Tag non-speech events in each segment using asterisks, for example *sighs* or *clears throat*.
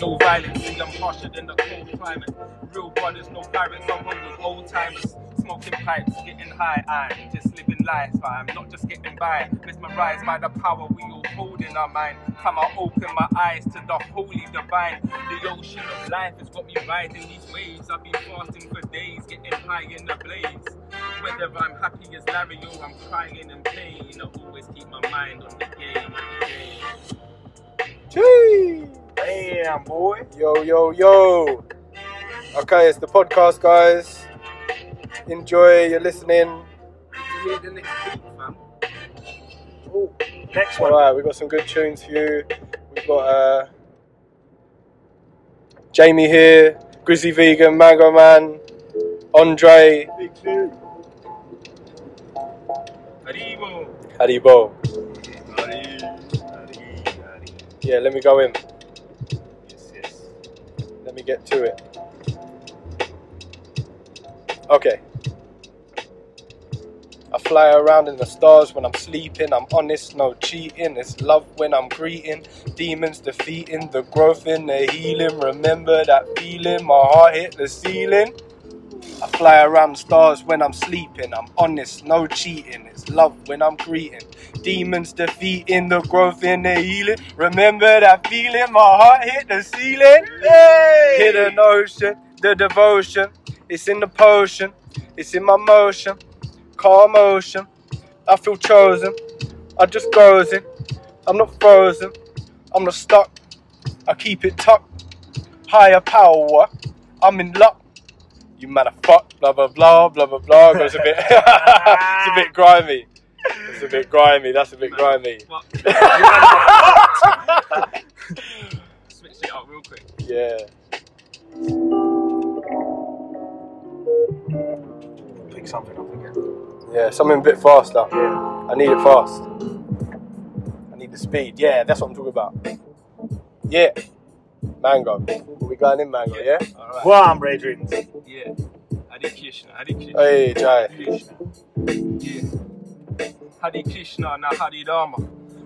No violence, I'm harsher than the cold climate. Real brothers, no pirates, I'm one with old timers. Smoking pipes, getting high, I'm just living life, but I'm not just getting by. Mesmerized by the power we all hold in our mind. Come I open my eyes to the holy divine. The ocean of life has got me riding these waves. I've been fasting for days, getting high in the blaze. Whether I'm happy as Larry or I'm crying in pain, I always keep my mind on the game, on the game. Gee. Damn, boy. Yo, yo, yo. Okay, it's the podcast, guys. Enjoy, you're listening. You the next beat? Ooh. Next one. Alright, we've got some good tunes for you. We've got uh, Jamie here, Grizzly Vegan, Mango Man, Andre, Big two. Arrivo. Haribo. Yeah, let me go in. Me get to it. Okay. I fly around in the stars when I'm sleeping. I'm honest, no cheating. It's love when I'm greeting. Demons defeating, the growth in the healing. Remember that feeling? My heart hit the ceiling. I fly around the stars when I'm sleeping. I'm honest, no cheating. It's love when I'm greeting. Demons defeating the growth in the healing. Remember that feeling? My heart hit the ceiling. Hidden ocean, the devotion. It's in the potion. It's in my motion. Calm motion. I feel chosen. I just goes in. I'm not frozen. I'm not stuck. I keep it tucked. Higher power. I'm in luck. You motherfuck. Blah blah blah blah blah blah. Goes a bit. *laughs* it's a bit grimy. It's a bit grimy. That's a bit grimy. Switch *laughs* it up real quick. Yeah. Pick something up again. Yeah. Something a bit faster. Yeah. I need it fast. I need the speed. Yeah, that's what I'm talking about. Yeah. Mango. We going in mango, yeah? Alright. Warm, brethren. Yeah. Hare Krishna, Hare Krishna. Hey, Jai. Krishna. Yeah. Hare Krishna, now Hare Rama.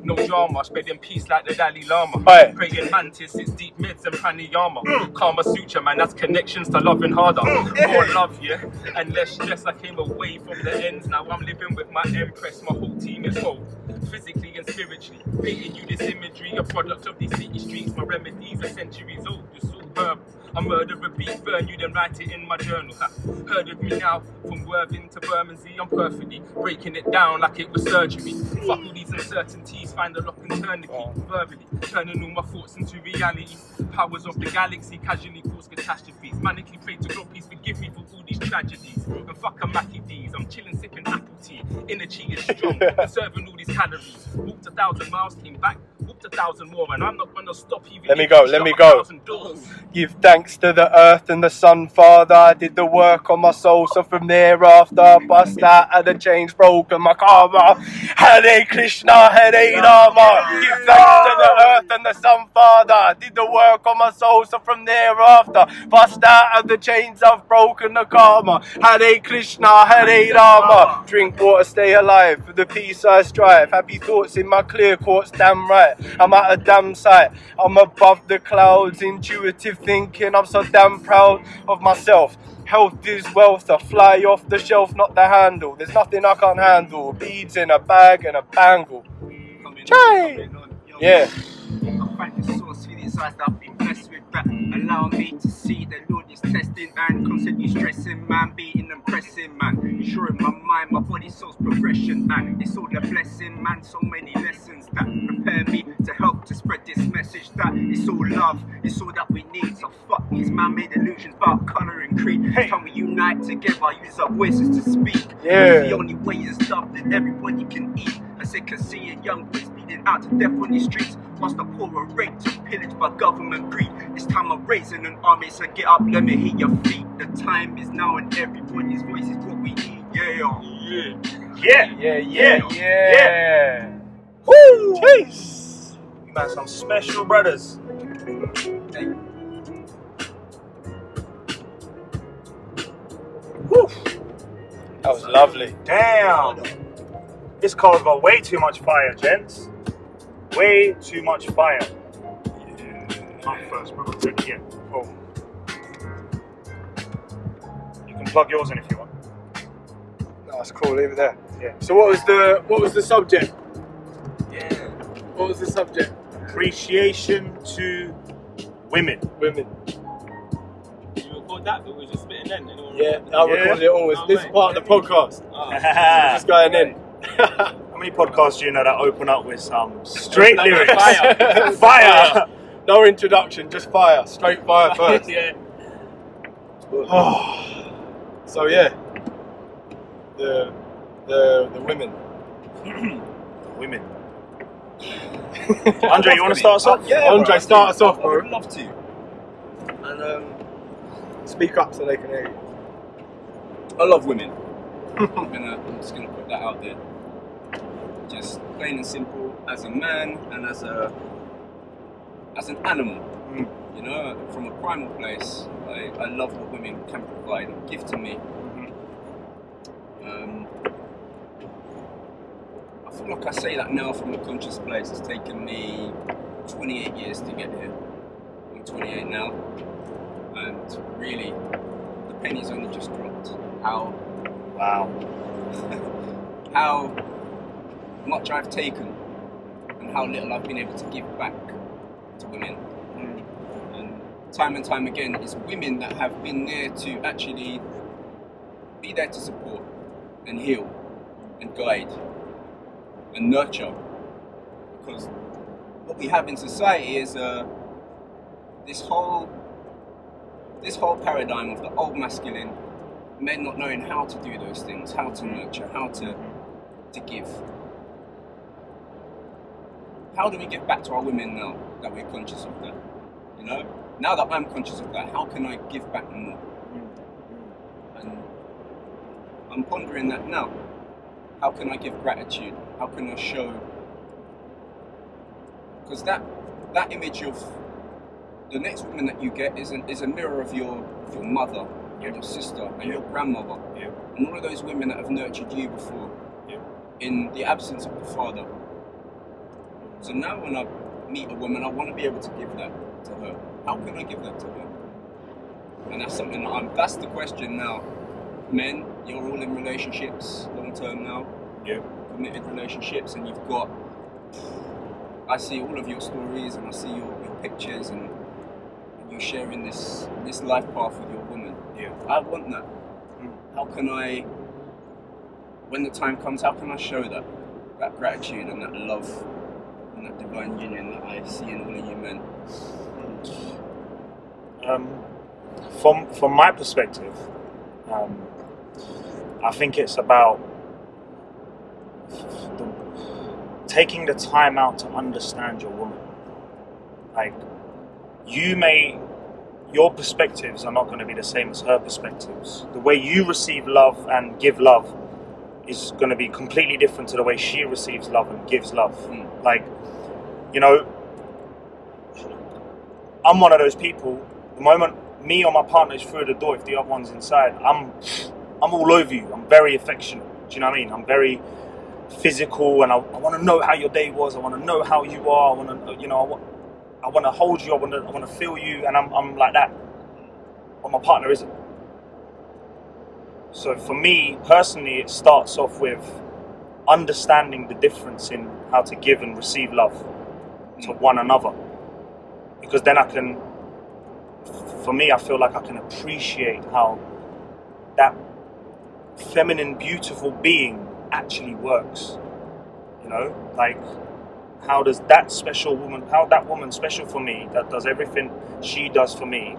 No drama, spreading peace like the Dalai Lama. Aye. Praying mantis, it's deep mids and pranayama. Karma Sutra, man, that's connections to loving harder. Mm, More love, yeah, and less stress. I came away from the ends, now I'm living with my empress. My whole team is whole, physically and spiritually. Painting you this imagery, a product of these city streets. My remedies are centuries old, it's all herb. I murder a beat, burn you, then write it in my journal. Ha. Heard of me now, from Worthing to Bermondsey, I'm perfectly breaking it down like it was surgery. Fuck all these uncertainties, find the lock and turn the key verbally, turning all my thoughts into reality. Powers of the galaxy casually cause catastrophes. Manically pray to God, please forgive me for all these tragedies. And fuck a Mackie D's, I'm chilling sipping apple tea. Chi is *laughs* strong, serving all these calories. Walked a thousand miles, came back, walked a thousand more, and I'm not gonna stop even Let me go, let me go. Give thanks to the earth and the sun, Father. I did the work on my soul, so from thereafter, bust out of the chains, broken my karma. Hare Krishna, Hare Rama. Give thanks to the earth and the sun, Father. I did the work on my soul, so from thereafter, bust out of the chains, I've broken the karma. Hare Krishna, Hare Rama. Drink water, stay alive. For the peace I strive. Happy thoughts in my clear courts, damn right. I'm at a damn sight. I'm above the clouds, intuitive thinking. I'm so damn proud of myself. Health is wealth, I fly off the shelf, not the handle. There's nothing I can't handle. Beads in a bag and a bangle. Chai! Yeah. I source that I've been blessed with that allow me to see the Is testing and constantly stressing, man, beating and pressing, man. Ensuring my mind, my body, soul's progression, man. It's all a blessing, man. So many lessons that prepare me to help to spread this message that it's all love, it's all that we need. So fuck these man-made illusions about colour and creed. Hey. Can we unite together, I use our voices to speak? Yeah. The only way is love that everybody can eat. As they can see a young boys bleeding out to death on the streets, whilst the poor are raped and pillaged by government greed. It's time of raising an army, so get up, let me hear your feet. The time is now, and everybody's voice is what we need. Yeah, yeah. Yeah. Yeah, yeah, Yeah. yeah. Woo! Jeez. You man, some special brothers. Woo! That was lovely. Damn. This car's got way too much fire, gents. Way too much fire. I'm first, brother. Good, Yeah. Cool. You can plug yours in if you want. No, that's cool. Leave it there. Yeah. So what was the what was the subject? Yeah. What was the subject? Appreciation to women. Women. Did you record that? But we were just spitting then. Anyone Yeah, record I Yeah. recorded it always. Oh, this is part of the podcast. Ah. Just going in. How many podcasts do you know that open up with some straight Open up with lyrics? fire. *laughs* Fire! no introduction, just fire. Straight fire *laughs* first. yeah. Oh, *sighs* So yeah, the the the women. *clears throat* women. Andre, you want to start us off? Yeah, Andre, bro. start us off, I bro. would love to. And um, Speak up so they can hear you. I love women. *laughs* I'm, gonna, I'm just gonna put that out there. Just plain and simple, as a man and as a as an animal. Mm. You know, from a primal place, I, I love what women can provide and give to me. Um, I feel like I say that now from a conscious place. It's taken me 28 years to get here. I'm 28 now, and really, the penny's only just dropped. How Wow. *laughs* how much I've taken and how little I've been able to give back to women. And time and time again, it's women that have been there to actually be there to support and heal and guide and nurture. Because what we have in society is uh, this whole this whole paradigm of the old masculine men not knowing how to do those things, how to nurture, how to to give. How do we get back to our women now that we're conscious of that? You know, now that I'm conscious of that, how can I give back more? And I'm pondering that now. How can I give gratitude? How can I show? Because that that image of the next woman that you get is an, is a mirror of your of your mother, your sister, and your grandmother, and all of those women that have nurtured you before, in the absence of the father. So now when I meet a woman, I want to be able to give that to her. How can I give that to her? And that's something that I'm. That's the question now. Men, you're all in relationships long term now, Yeah. committed relationships, and you've got. I see all of your stories and I see your, your pictures and, and you sharing this this life path with your woman. Yeah. I want that. Mm. How can I, when the time comes, how can I show that that gratitude and that love that divine union that I see in all of you men? Um, from from my perspective, um, I think it's about the, taking the time out to understand your woman. Like you may, your perspectives are not going to be the same as her perspectives. The way you receive love and give love is going to be completely different to the way she receives love and gives love. Mm. Like, you know, I'm one of those people. The moment me or my partner is through the door, if the other one's inside, I'm I'm all over you. I'm very affectionate. Do you know what I mean? I'm very physical, and I, I want to know how your day was. I want to know how you are. I want to, you know, I want, I want to hold you. I want to, I want to feel you, and I'm, I'm like that. But my partner isn't. So for me personally, it starts off with understanding the difference in how to give and receive love to one another, because then I can. For me, I feel like I can appreciate how that feminine, beautiful being actually works. You know, like how does that special woman, how that woman special for me, that does everything she does for me,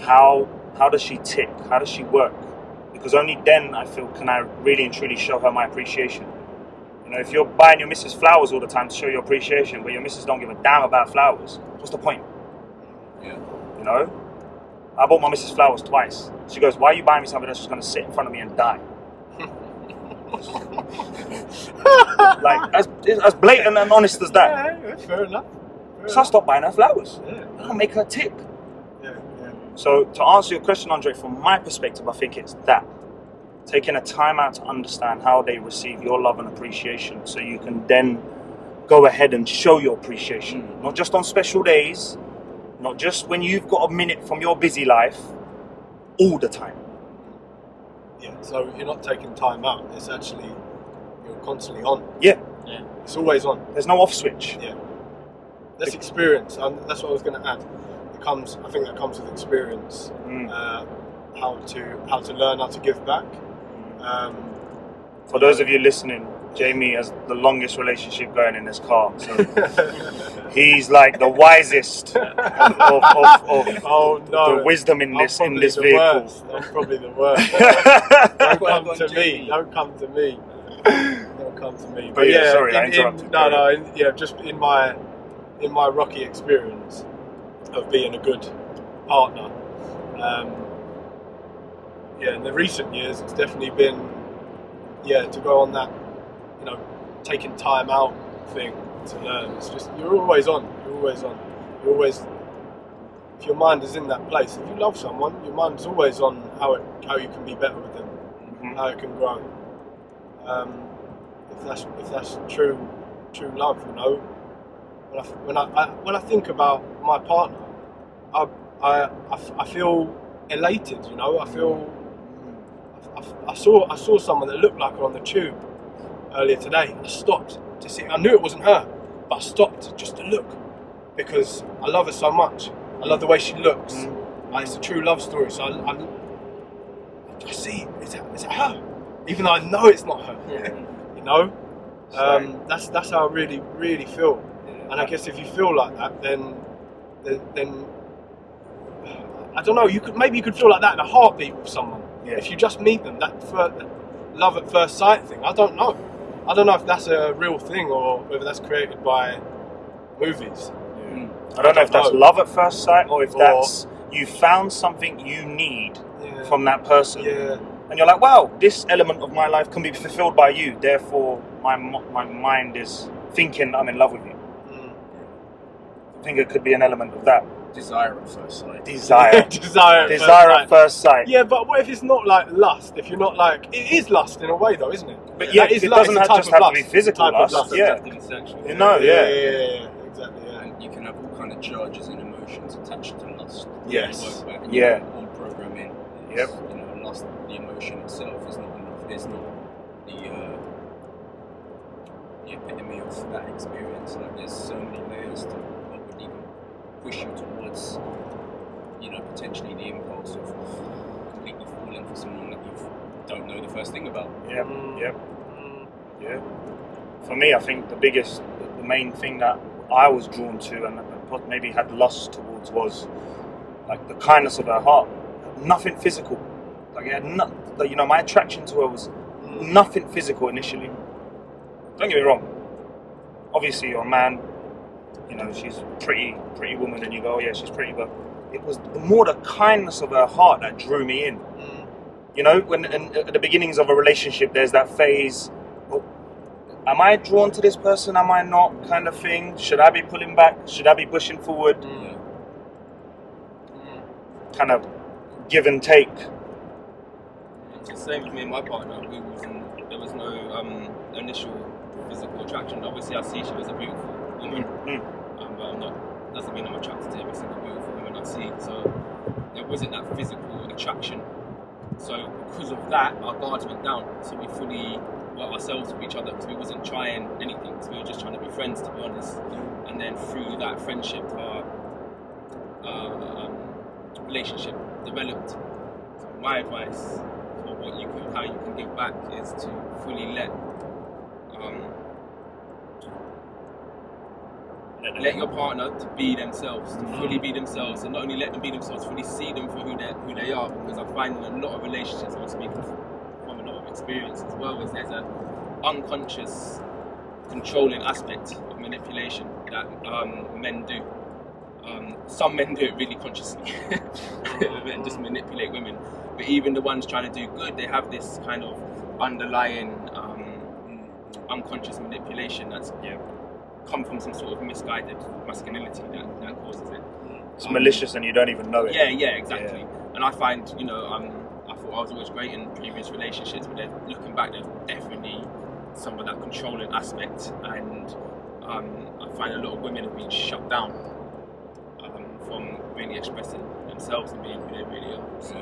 how how does she tick? How does she work? Because only then I feel can I really and truly show her my appreciation. You know, if you're buying your missus flowers all the time to show your appreciation, but your missus don't give a damn about flowers, what's the point? Yeah. You know? I bought my missus flowers twice. She goes, Why are you buying me something that's just gonna sit in front of me and die? *laughs* like as as blatant and honest as that. Yeah, yeah, fair enough. Fair So I stopped buying her flowers. enough. I don't make her tick. Yeah, yeah, So to answer your question, Andre, from my perspective, I think it's that. Taking a time out to understand how they receive your love and appreciation so you can then go ahead and show your appreciation. Not just on special days, Not just when you've got a minute from your busy life, all the time. Yeah. So you're not taking time out. It's actually you're constantly on. Yeah. Yeah. It's always on. There's no off switch. Yeah. That's experience, and that's what I was going to add. It comes. I think that comes with experience. Mm. Uh, how to how to learn how to give back. Um, For those of you listening, Jamie has the longest relationship going in this car. So *laughs* he's like the wisest of, of, of, of oh no! the wisdom in I'm this in this vehicle. Worst. I'm probably the worst. *laughs* Don't Well come done, to me. Don't come to me. Don't come to me. But yeah, sorry, I in- in- no, no, in, yeah, just in my in my rocky experience of being a good partner. Um, yeah, in the recent years, it's definitely been yeah to go on that you know taking time out thing to learn. It's just you're always on. You're always on. You're always if your mind is in that place. If you love someone, your mind's always on how it how you can be better with them Mhm. how it can grow. Um, if that's if that's true true love, you know. When I when I, I when I think about my partner, I, I, I f- I feel elated. You know, I feel. I, I- saw I saw someone that looked like her on the tube earlier today. I stopped to see. I knew it wasn't her, but I stopped just to look because I love her so much. I love the way she looks. Mm. Like, it's a true love story. So I, I, I see, is that, is that her? Even though I know it's not her. *laughs* You know, um, that's that's how I really really feel. And I guess if you feel like that, then then, then I don't know. You could maybe you could feel like that in a heartbeat with someone. Yeah. If you just meet them, that love at first sight thing. I don't know. I don't know if that's a real thing or whether that's created by movies. I don't know if that's know. love at first sight or if Or- that's you found something you need Yeah. from that person. yeah. and you're like, wow, this element of my life can be fulfilled by you. Therefore, my my mind is thinking I'm in love with you. Mm. I think it could be an element of that Desire at first sight. desire, *laughs* Desire. at desire sight. at first sight. Yeah, but what if it's not like lust? If you're not like, it is lust in a way, though, isn't it? But yeah, That is it lust, doesn't it's a have, type just of have lust. to be physical Type lust. lust. Yeah, Subjective and sensual. you know, yeah, yeah. yeah, yeah, yeah, exactly. Yeah. And you can have all kind of charges and emotions attached to lust. Yes. Work and Yeah. You know, old programming. Yep. You know, lust, the emotion itself is not enough. There's not the uh, the epitome of that experience. Like there's so many layers to what would even push you towards, you know, potentially the impulse of completely falling for someone that you don't know the first thing about. Yep, Mm. yep, Mm. yeah. For me, I think the biggest, the main thing that I was drawn to and maybe had lust towards was like the kindness of her heart. Nothing physical. Like it had like, you know, my attraction to her was nothing physical initially. Don't get me wrong. Obviously, you're a man. You know, she's a pretty, pretty woman, and you go, oh yeah, she's pretty. But it was the more the kindness of her heart that drew me in. Mm. You know, when in, at the beginnings of a relationship, there's that phase. oh, Am I drawn to this person? Am I not? Kind of thing. Should I be pulling back? Should I be pushing forward? Mm. Mm. Kind of give and take. It's the same with me and my partner. We wasn't, there was no um, initial physical attraction. Obviously, I see she was a beautiful woman, Mm. um, but I'm not. Doesn't mean I'm attracted to every single beautiful woman I see. So there wasn't that physical attraction. So because of that, our guards went down. So we fully were ourselves with each other because we wasn't trying anything. So we were just trying to be friends, to be honest. And then through that friendship, our uh, um, relationship developed. So my advice for what you can, how you can give back is to fully let um, let your partner to be themselves, to fully be themselves, and not only let them be themselves, fully see them for who they who they are. Because I find in a lot of relationships, I'm speaking from a lot of experience as well, is there's a unconscious controlling aspect of manipulation that um, men do. Um, some men do it really consciously *laughs* and just manipulate women. But even the ones trying to do good, they have this kind of underlying um, unconscious manipulation that's yeah, come from some sort of misguided masculinity that, that causes it. It's Um, malicious and you don't even know it. Yeah, yeah, exactly. And I find, you know, um, I thought I was always great in previous relationships, but then looking back, there's definitely some of that controlling aspect, and um, I find a lot of women have been shut down um, from really expressing themselves and being who they really are. So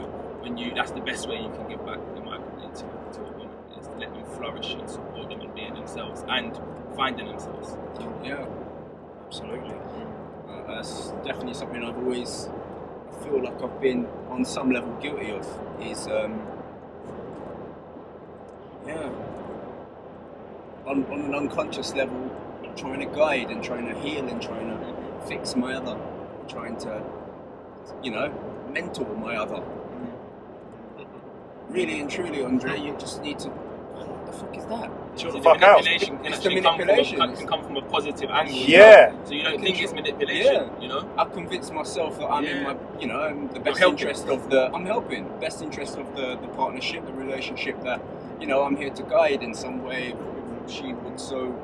when you, that's the best way you can give back, in my opinion, to, to a woman is to let them flourish and support them in being themselves and finding themselves. Yeah, Absolutely. uh, that's definitely something I've always I feel like I've been on some level guilty of. Is um, yeah, on, on an unconscious level, trying to guide and trying to heal and trying to fix my other, trying to, you know, mentor my other. Really and truly, Andre, you just need to. What the fuck is that? Chill So the fuck out. manipulation can It's the actually come manipulation. a, can come from a positive angle. as Yeah. well. So you don't think it's manipulation, Yeah. you know? I convince myself that I'm in my, you know, I'm the best interest of the, I'm helping, best interest of the, the partnership, the relationship that, you know, I'm here to guide in some way. if She would so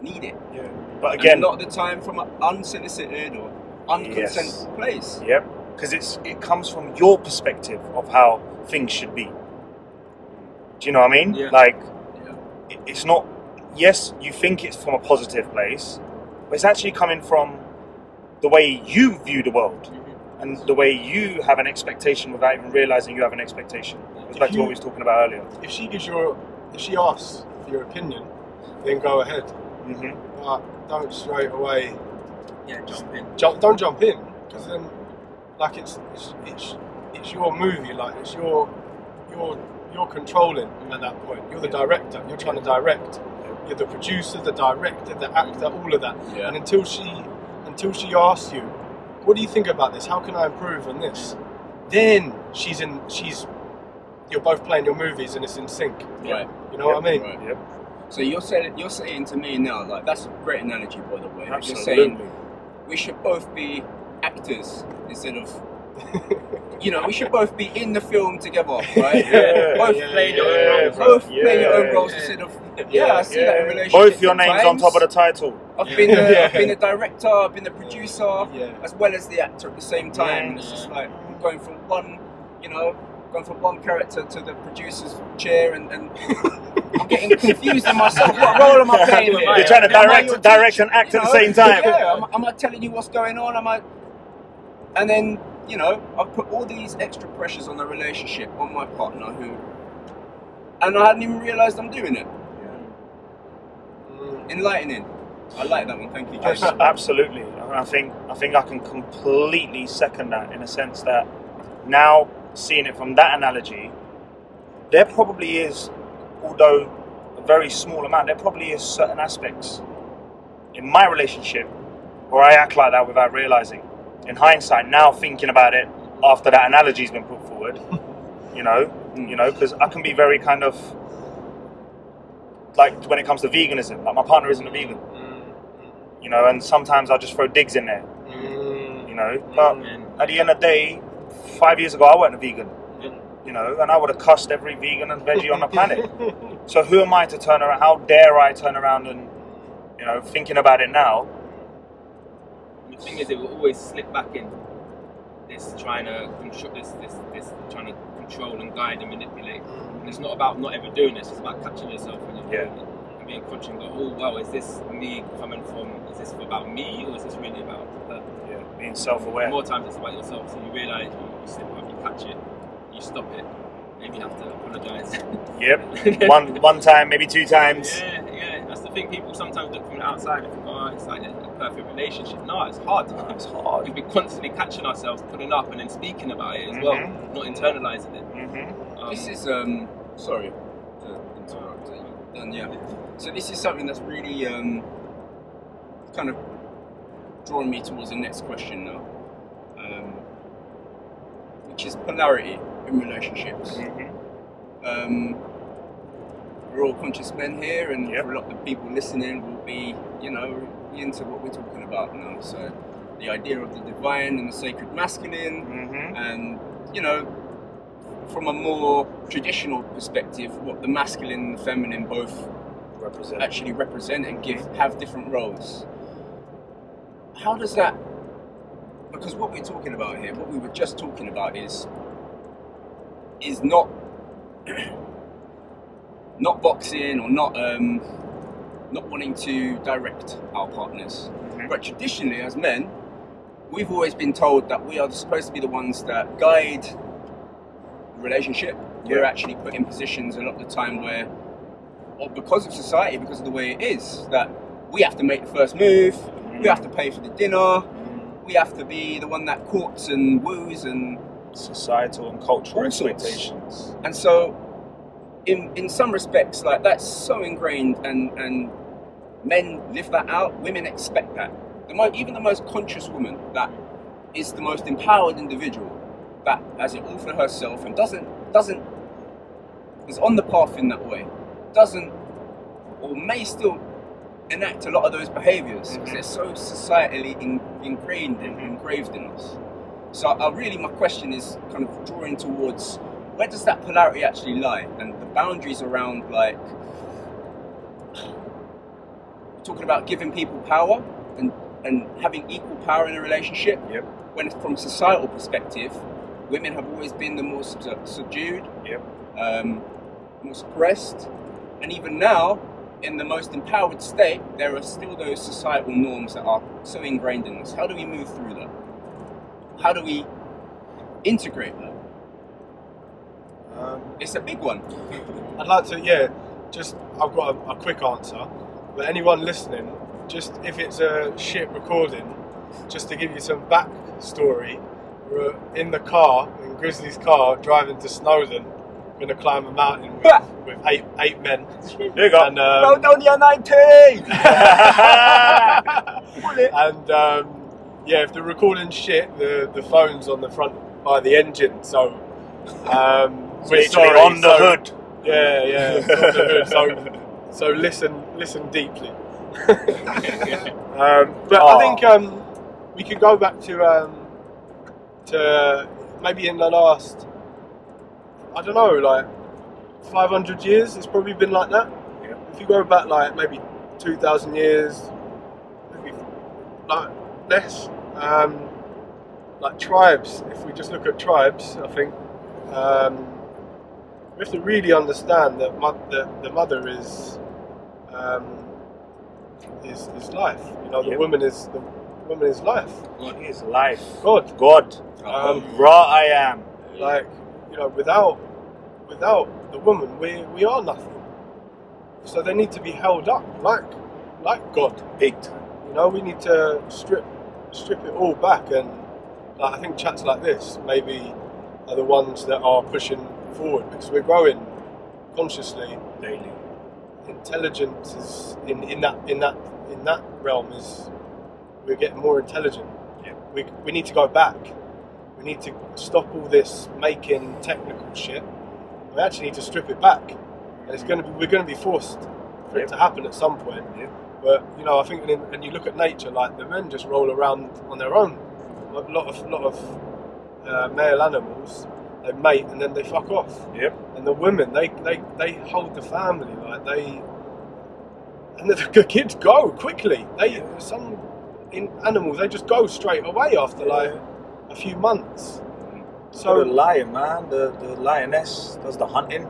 need it. Yeah. But And again, a lot of the time from an unsolicited or unconsented Yes. place. Yep, because it's it comes from your perspective of how things should be. Do you know what I mean? Yeah. Like Yeah. it's not. Yes, you think it's from a positive place, but it's actually coming from the way you view the world and the way you have an expectation without even realizing you have an expectation. It's If back to you- what we was talking about earlier. If she gives your, if she asks for your opinion, then go ahead. hmm But don't straight away Yeah, jump in. jump. Don't jump in because then, like it's it's it's, it's your movie. Like it's your your you're controlling at that point. You're the director. You're trying to direct. You're the producer, the director, the actor, all of that. Yeah. And until she until she asks you, what do you think about this? How can I improve on this? Then she's in. She's you're both playing your movies and it's in sync. Right. You know what I mean? Right. Yep. So you're saying you're saying to me now, like that's a great analogy, by the way. Absolutely. You're Absolutely. saying we should both be actors instead of, *laughs* you know, we should both be in the film together, right? *laughs* Yeah. both Yeah, playing your yeah, own roles. bro. both playing your own Yeah. roles Yeah. instead of. Yeah, I see that in Yeah. relationships. Both your names on top of the title. I've been the, Yeah. I've been the director, I've been the producer, Yeah. as well as the actor at the same time. Yeah. And it's just like going from one, you know, going from one character to the producer's chair, and, and *laughs* I'm getting confused in myself. What role am I playing here? You're trying to Am direct, direct teacher? and act You at the same time. Yeah, am, am I telling you what's going on? Am I? And then you know, I've put all these extra pressures on the relationship on my partner who, and I hadn't even realised I'm doing it. Mm. Enlightening. I like that one. Thank you, Jason. *laughs* Absolutely. I think I think I can completely second that in a sense that now seeing it from that analogy, there probably is, although a very small amount, there probably is certain aspects in my relationship where I act like that without realizing. In hindsight, now thinking about it after that analogy's been put forward, *laughs* you know, you know, because I can be very kind of like when it comes to veganism, like my partner isn't a vegan mm-hmm. you know, and sometimes I just throw digs in there, Mm. you know. But And at the end of the day, five years ago, I wasn't a vegan, you know, and I would have cussed every vegan and veggie on the planet. *laughs* So who am I to turn around? How dare I turn around and, you know, thinking about it now? The thing is, it will always slip back in this trying to control, this, this, this trying to control and guide and manipulate. And it's not about not ever doing this. It's about catching yourself when you're Yeah. and being conscious and go, oh wow, is this me coming from? Is this about me or is this really about her? Yeah, being self-aware. More times it's about yourself. So you realise you, you slip up, you catch it, you stop it. Maybe you have to apologise. Yep. *laughs* one one time, maybe two times. Yeah, yeah. That's the thing. People sometimes look from the outside and think, oh, it's like a, a perfect relationship. No, it's hard. It's *laughs* hard. We've been constantly catching ourselves, putting up, and then speaking about it as well, Mhm. not internalizing it. hmm Um, This is um sorry to interrupt. And yeah, so this is something that's really um kind of drawing me towards the next question now, um, which is polarity in relationships. hmm We're all conscious men here, and Yep. for a lot of the people listening will be, you know, into what we're talking about now. So the idea of the divine and the sacred masculine, hmm and you know from a more traditional perspective what the masculine and the feminine both Represent. actually represent and give have different roles how does that because what we're talking about here what we were just talking about is is not *clears throat* not boxing or not um not wanting to direct our partners Mhm. but traditionally as men we've always been told that we are supposed to be the ones that guide the relationship. We're actually put in positions a lot of the time where, or because of society, because of the way it is, that we have to make the first move, we have to pay for the dinner, we have to be the one that courts and woos and Societal and cultural expectations. and so in in some respects like that's so ingrained and and men live that out women expect that. The mo- even the most conscious woman that is the most empowered individual that has it all for herself and doesn't doesn't is on the path in that way doesn't or may still enact a lot of those behaviors because they're so societally in, ingrained and engraved in us. So uh, really my question is kind of drawing towards where does that polarity actually lie? And the boundaries around like talking about giving people power and and having equal power in a relationship. Yep. when from a societal perspective women have always been the more sub- subdued Yep. um, more suppressed. And even now in the most empowered state there are still those societal norms that are so ingrained in us. How do we move through that how do we integrate that Um, it's a big one I'd like to, yeah, just, I've got a, a quick answer. But anyone listening, just if it's a shit recording, just to give you some backstory, we're in the car, in Grizzly's car, driving to Snowdon, going to climb a mountain with, *laughs* with eight, eight men. There you go. And, um, down your 90 and um, yeah, if the recording's shit, the, the phone's on the front by the engine, so um, Literally sorry. on the so- hood. Yeah, yeah, on the hood. So, so listen, listen deeply. um, but I think um, we could go back to um, to maybe in the last, I don't know, like 500 years. It's probably been like that. Yeah. If you go back like maybe 2,000 years, maybe like less. Um, like tribes. If we just look at tribes, I think. Um, we have to really understand that mo- the, the mother is um, is is life. You know, the woman is the woman is life. God is life. God, God. um, Right I am. like you know, without without the woman, we we are nothing. So they need to be held up like like God. Big time. You know, we need to strip strip it all back, and like, I think chats like this maybe are the ones that are pushing forward because we're growing consciously. Daily. Intelligence is in, in that in that in that realm is we're getting more intelligent. Yeah. We we need to go back. We need to stop all this making technical shit. We actually need to strip it back, and it's going to be we're going to be forced for Yeah. it to happen at some point. Yeah. But you know, I think when, when you look at nature, like the men just roll around on their own. A lot of lot of uh, male animals, they mate and then they fuck off. Yep. And the women, they they, they hold the family, like they, and the, *laughs* the kids go quickly. They some in animals they just go straight away after like a few months. Mm. So the lion, man, the, the lioness does the hunting,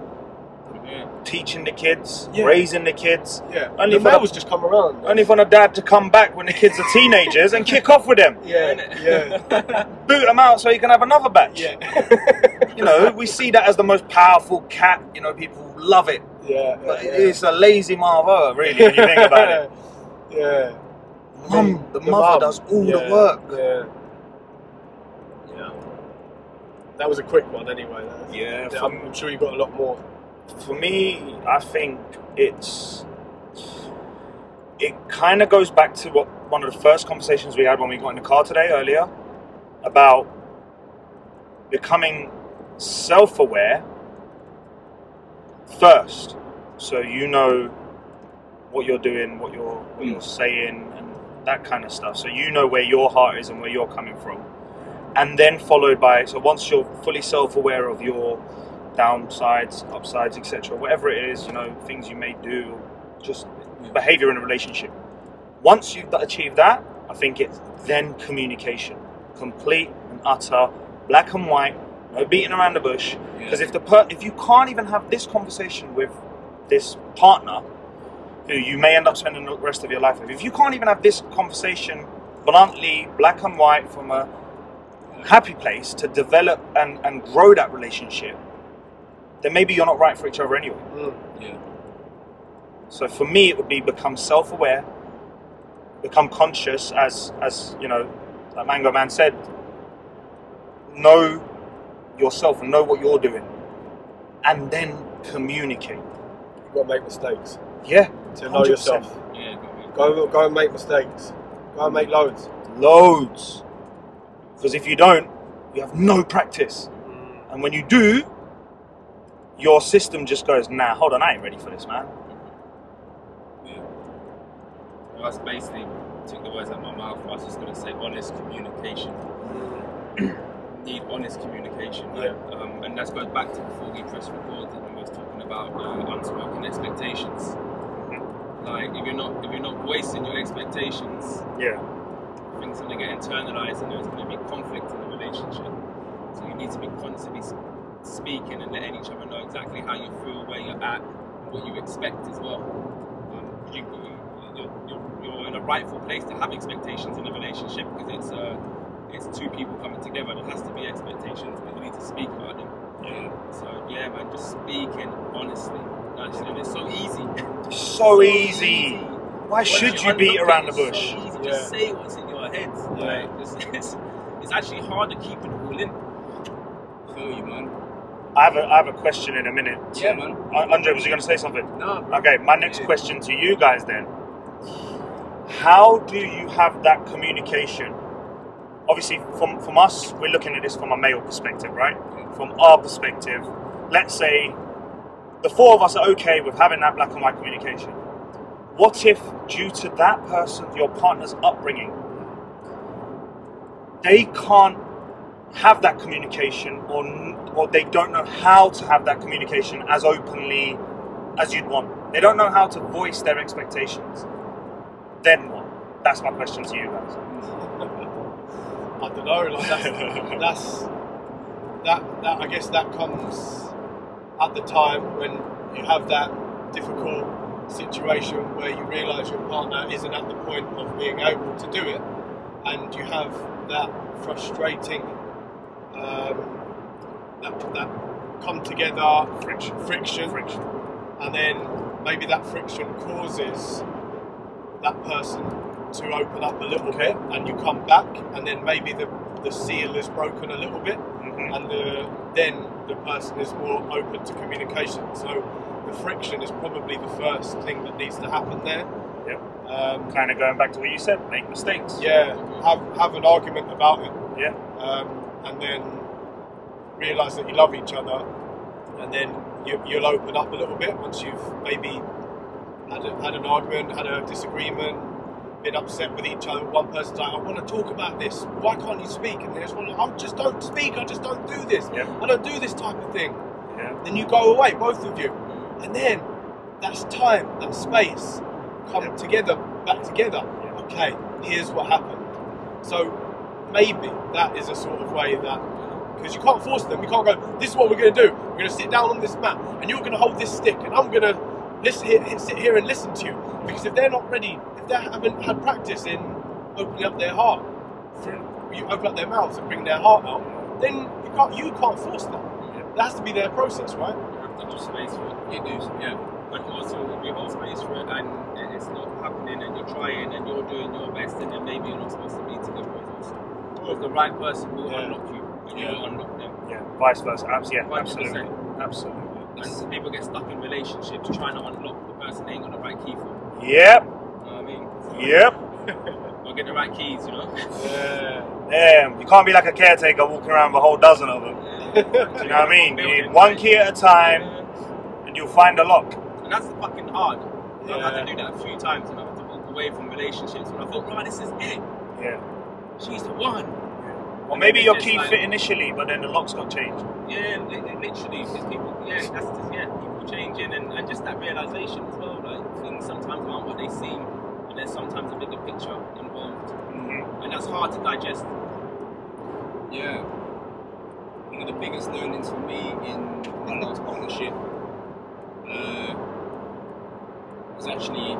teaching the kids, Yeah. raising the kids. yeah, Only the for the- males just come around. Only for the dad to come back when the kids are teenagers and kick off with them. yeah, yeah, *laughs* Boot them out so you can have another batch. yeah, *laughs* You know, we see that as the most powerful cat. You know, people love it. yeah. But yeah. it's a lazy mother, really, when you think about it. *laughs* yeah. Mum, the, mother mum, does all yeah, the work. Yeah. Yeah. That was a quick one, anyway. That- Yeah, Yeah, I'm, I'm sure you've got a lot more. For me, I think it's. It kind of goes back to what one of the first conversations we had when we got in the car today earlier about becoming self aware first. So you know what you're doing, what you're what you're mm. saying, and that kind of stuff. So you know where your heart is and where you're coming from, and then followed by so once you're fully self aware of your downsides, upsides, etc., whatever it is, you know, things you may do, just behavior in a relationship. Once you've achieved that, I think it's then communication, complete and utter, black and white, no beating around the bush. Because if the per- if you can't even have this conversation with this partner, who you may end up spending the rest of your life with, if you can't even have this conversation bluntly, black and white, from a happy place to develop and, and grow that relationship, then maybe you're not right for each other anyway. Mm. Yeah. So for me, it would be become self-aware, become conscious, as as you know, like Mango Man said, know yourself and know what you're doing, and then communicate. You've got to make mistakes Yeah, to know 100%. yourself. Yeah. Go, go and make mistakes. Go and make loads. loads. Because if you don't, you have no practice, and when you do, your system just goes, "Nah, hold on, I ain't ready for this, man." Yeah. Well, that's basically took the words out of my mouth. I was just going to say honest communication. *clears throat* Need honest communication, right? Um, and that goes back to before we press record and we was talking about uh, unspoken expectations. Like if you're not if you're not voicing your expectations, Yeah, things are going to get internalized and there's going to be conflict in the relationship. So you need to be constantly speaking and letting each other know exactly how you feel, where you're at, and what you expect as well. Um, you, you, you're, you're, you're in a rightful place to have expectations in a relationship because it's uh, it's two people coming together. There has to be expectations, but you need to speak about them. Yeah. So yeah, man, just speaking honestly. That's, and it's so easy. so easy. Why Once should you beat around the bush? So easy. Yeah. Just say what's in your head. Yeah. Like, it's, *laughs* it's, it's actually hard to keep it all in. Feel you, man. I have a, I have a question in a minute. Yeah, man. Uh, Andre, was you going to say something? No. Okay, my next Yeah. question to you guys then. How do you have that communication? Obviously, from, from us, we're looking at this from a male perspective, right? From our perspective, let's say the four of us are okay with having that black and white communication. What if, due to that person, your partner's upbringing, they can't have that communication or, or they don't know how to have that communication as openly as you'd want. They don't know how to voice their expectations. Then what? That's my question to you guys. *laughs* I don't know. Like that's, *laughs* that's that. That I guess that comes at the time when you have that difficult situation where you realise your partner isn't at the point of being able to do it, and you have that frustrating um, that that come together Friction. friction, Friction. and then maybe that friction causes that person to open up a little Okay. bit and you come back and then maybe the, the seal is broken a little bit Mhm. and the, then the person is more open to communication so the friction is probably the first thing that needs to happen there Yep. um, Kind of going back to what you said, make mistakes. yeah have, have an argument about it Yeah. um, and then realize that you love each other, and then you, you'll open up a little bit once you've maybe had, a, had an argument, had a disagreement, been upset with each other. One person's like, "I want to talk about this. Why can't you speak?" And the other one, "I just don't speak. I just don't do this. Yeah. I don't do this type of thing." Yeah. Then you go away, both of you, and then that's time, that space, come Yeah. together, back together. Okay, here's what happened. So maybe that is a sort of way that because you can't force them. You can't go. This is what we're going to do. We're going to sit down on this mat, and you're going to hold this stick, and I'm going to listen here, sit here and listen to you. Because if they're not ready, if they haven't had practice in opening up their heart, you open up their mouths and bring their heart out, then you can't. You can't force them. That has to be their process, right? You have to hold space for it. You do, yeah. But also, you hold space for it and it's not happening and you're trying and you're doing your best and then maybe you're not supposed to be together also. If the right person will Yeah. unlock you and you Yeah. will unlock them. Yeah. Vice versa. Abs- yeah, 100%. absolutely. Absolutely. And people get stuck in relationships trying to unlock the person they ain't got the right key for. Yep. You know what I mean? So, Yep. *laughs* Or get the right keys, you know? Yeah. Damn. You can't be like a caretaker walking around with a whole dozen of them. Yeah. *laughs* Do you know what I mean? You need one key at a time, Yeah. and you'll find a lock. And that's fucking hard. I've had to do that a few times and I've had to walk away from relationships and I thought, right, this is it. Yeah. She's the one. Or maybe your It's key like- fit initially, but then the locks got changed. Yeah, li- li- literally, because people, yeah, that's just, yeah, people changing and, and just that realization as well. Like, things sometimes aren't what they seem, and there's sometimes a bigger picture involved, Mm-hmm. and that's hard to digest. Yeah. One of the biggest learnings for me in my last partnership uh, was actually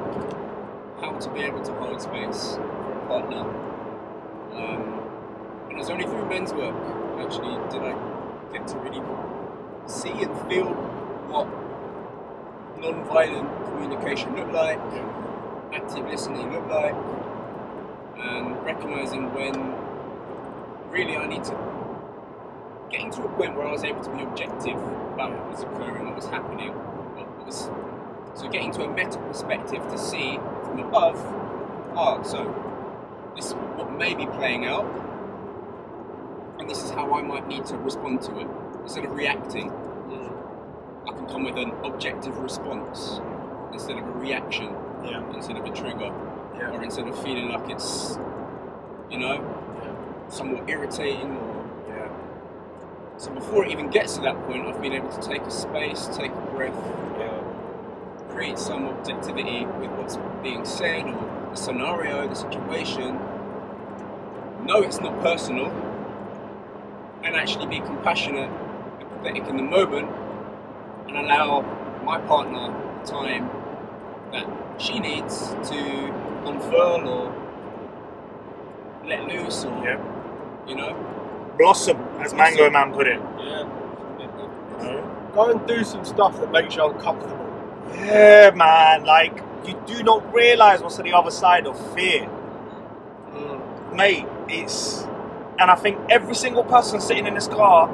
how to be able to hold space for a partner Um, and it was only through men's work actually did I get to really see and feel what non-violent communication looked like, active listening looked like, and recognizing when really I need to getting to a point where I was able to be objective about what was occurring, what was happening, what was so getting to a meta perspective to see from above, ah, so this is what may be playing out, and this is how I might need to respond to it. Instead of reacting, hmm. I can come with an objective response instead of a reaction, Yeah. instead of a trigger, Yeah. or instead of feeling like it's, you know, somewhat irritating or Yeah. so before it even gets to that point, I've been able to take a space, take a breath, Yeah. create some objectivity with what's being said or the scenario, the situation. Know it's not personal, and actually be compassionate and empathetic in the moment, and allow my partner the time that she needs to unfurl or let loose or Yeah. you know. Blossom, as Mango Man put it. Yeah. Go and do some stuff that makes you uncomfortable. Yeah, man. Like you do not realize what's on the other side of fear, mm. mate. It's and I think every single person sitting in this car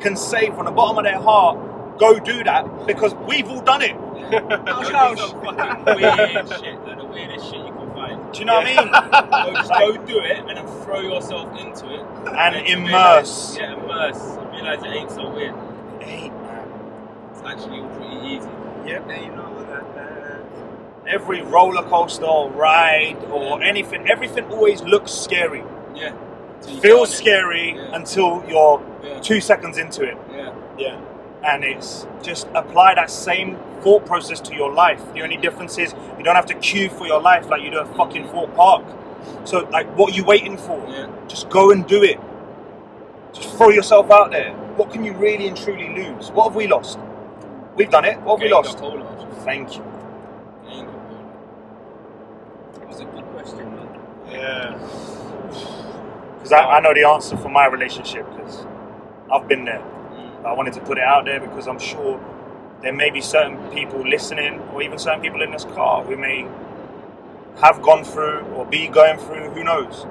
can say from the bottom of their heart, "Go do that," because we've all done it. *laughs* Ouch, ouch. Weird shit, like the weirdest shit you can find. Do you know what I *laughs* Go, just go do it and then throw yourself into it. And you immerse. Realize, yeah, immerse. And realize it ain't so weird. mean? Hey, man. It's actually pretty easy. Now you know that. Every roller coaster or ride or anything, everything always looks scary. Yeah. Feels scary Yeah. until you're. Yeah. two seconds into it. Yeah. Yeah. and it's just apply that same thought process to your life. The only difference is you don't have to queue for your life like you do at fucking Thorpe Park. So like what are you waiting for? Yeah. Just go and do it. Just throw yourself out there. What can you really and truly lose? What have we lost? We've done it. What have we lost? a whole lot. Thank you. Gained a whole lot. that was a good question, man. Yeah. Because I, I know the answer for my relationship because I've been there. Mm. I wanted to put it out there because I'm sure there may be certain people listening, or even certain people in this car who may have gone through or be going through. Who knows?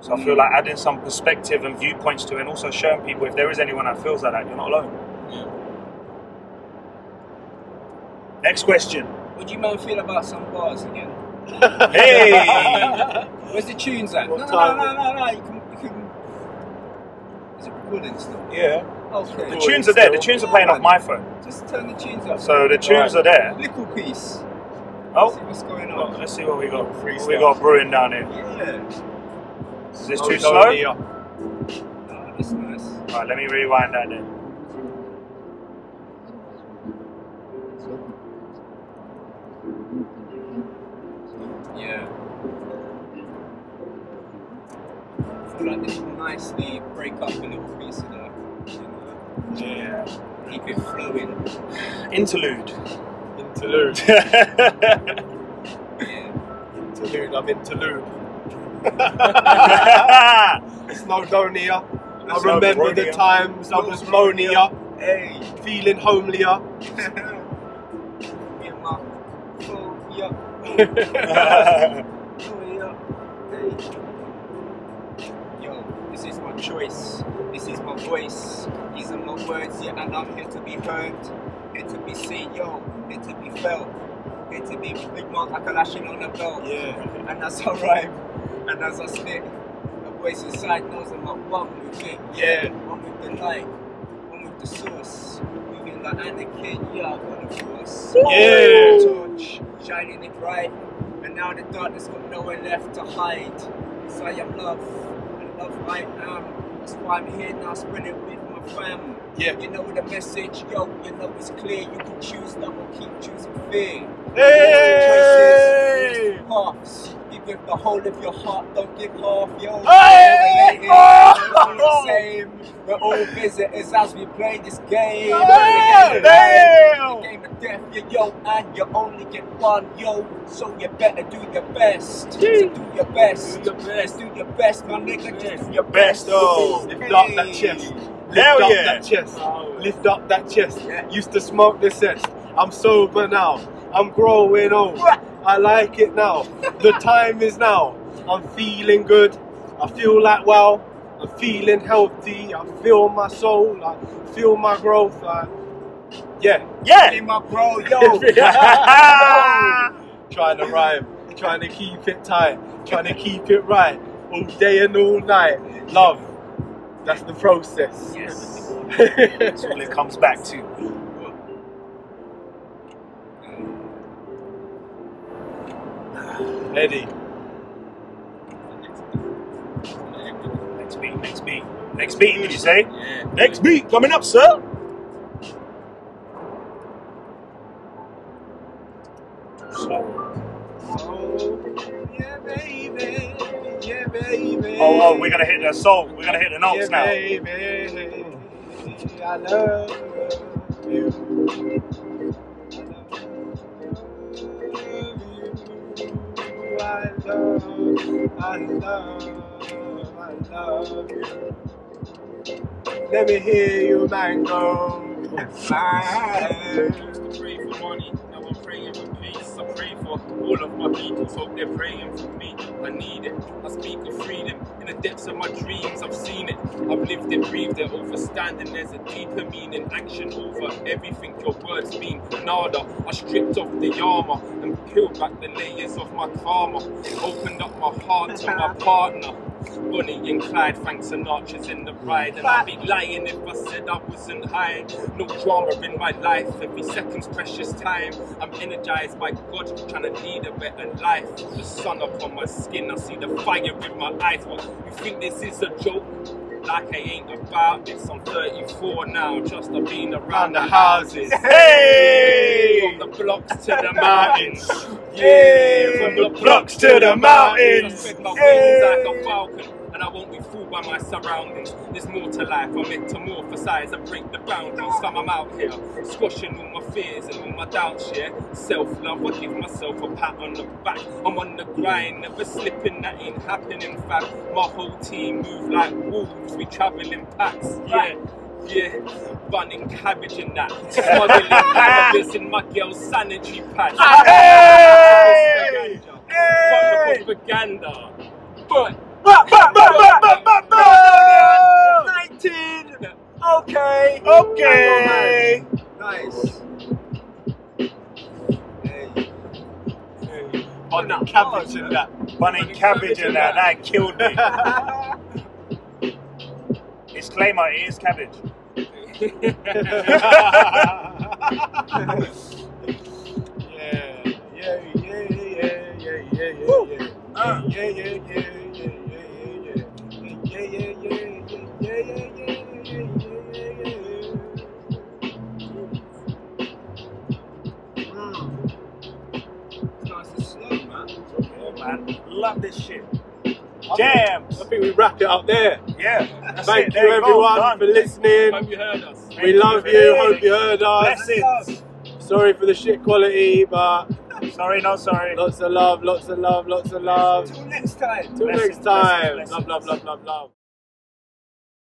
So I feel like adding some perspective and viewpoints to it, and also showing people if there is anyone that feels like that, you're not alone. Yeah. Next question. Would you man feel about some bars again? Hey, *laughs* Where's the tunes at? What no, no, no, no, no, no. You can, you can. Is it recording still? yeah. Oh, okay. The tunes are there. The tunes are playing off my phone, Just turn the tunes up. so the tunes are there. Little piece. Oh. See Oh, what's going well, on. let's see what we got. Freestyle. What we got brewing down here. Yeah. Is this No, too slow? Nia. Oh, that's nice. Alright, let me rewind that then. Yeah. I feel like this will nicely break up a little piece of that. You know? Yeah. Keep it flowing. Interlude. Interlude. *laughs* Yeah. Interlude. I'm interlude. *laughs* Snowdonia. I Snowdonia. remember the times I was monier, Hey. feeling homelier. *laughs* Yeah, yeah. Yeah. Hey. Yo, this is my choice. This is my voice. These are my words, yeah, and I'm here to be heard. Here to be seen, yo. Here to be felt. Here to be big mark like a lashing on the belt. Yeah. And as I rhyme, and as I spit, the voice inside knows I'm not one with it. Yeah. One with the light, one with the source. Anakin, yeah, I got the force. Yeah. Torch, shining it bright. And now the darkness got nowhere left to hide. So I am love, and love I am. That's why I'm here now, spreading with my fam. Yeah. You know the message, yo, you know it's clear. You can choose love or keep choosing fear. Hey! Choices, paths. Give it the whole of your heart, don't give half, yo. Hey! We're all the same. We're all visitors as we play this game. Damn! The game of death, yeah, yo, and you only get one, yo. So you better do your best. So do your best. Do your best. Do your best, my nigga. Just do your Best, best. oh. Lift up that chest. Lift Hell up yeah. that chest. Oh. Lift up that chest. Yeah. Used to smoke the cess. I'm sober now. I'm growing old. I like it now. The *laughs* time is now. I'm feeling good. I feel like wow. I'm feeling healthy. I feel my soul. I feel my growth. I, yeah. Yeah. Hey, my bro, yo. *laughs* *laughs* trying to rhyme. Trying to keep it tight. Trying to keep it right. All day and all night. Love. That's the process. Yes. *laughs* That's all it comes back to. Eddie. Next beat, next beat. Next beat, did you say? Yeah. Next beat coming up, sir. So, baby. oh, oh, we're gonna hit the soul. We're gonna hit the notes yeah, now. baby. I love you. I love you. I love, I love you. Let me hear you, mango. I used to pray for money, now I'm praying for peace. I pray for all of my people, hope they're praying for me. I need it. I speak of freedom in the depths of my dreams. I've seen it, I've lived it, breathed it. Overstanding, there's a deeper meaning. Action over everything your words mean. Nada, I stripped off the armor and peeled back the layers of my karma. Opened up my heart to my partner. Bonnie and Clyde, Frank Sinatra's in the ride, and I'd be lying if I said I wasn't high. No drama in my life, every second's precious time. I'm energized by God, trying to lead a better life. The sun up on my skin, I see the fire in my eyes. What you think this is a joke? Like I ain't about this. I'm 34 now, just I've been around the houses. Hey! From the blocks to the mountains. Yeah, from the blocks to the mountains. I spread my wings like a falcon, and I won't be fooled by my surroundings. There's more to life. I'm metamorphosize and break the boundaries. Fam, I'm out here, squashing all my fears and all my doubts. Yeah, self-love. I give myself a pat on the back. I'm on the grind, never slipping. That ain't happening, fam. My whole team move like wolves. We travel in packs. Yeah. Yeah, bunning cabbage and that. *laughs* Smuggling cannabis in my girl's sanitary pad. Hey! The propaganda. But Ba, ba, ba, ba, ba, ba, ba. 19. Okay. Okay. Nice. On that cabbage and that. Bunny cabbage and that, that killed me. Disclaimer, it is cabbage. yeah, yeah, yeah, yeah, yeah, Uh. yeah, yeah, yeah, yeah, yeah, yeah, man, love this shit. yeah. Jams. I think we wrap it up there. Yeah. Thank it. you There everyone done. for listening. hope you heard us. We love you. Hope you heard us. Blessings. Sorry for the shit quality, but Sorry, not sorry. lots of love, lots of love, lots of love. Till next time. Till Blessings, next time. blessings, Love, love, love, love, love.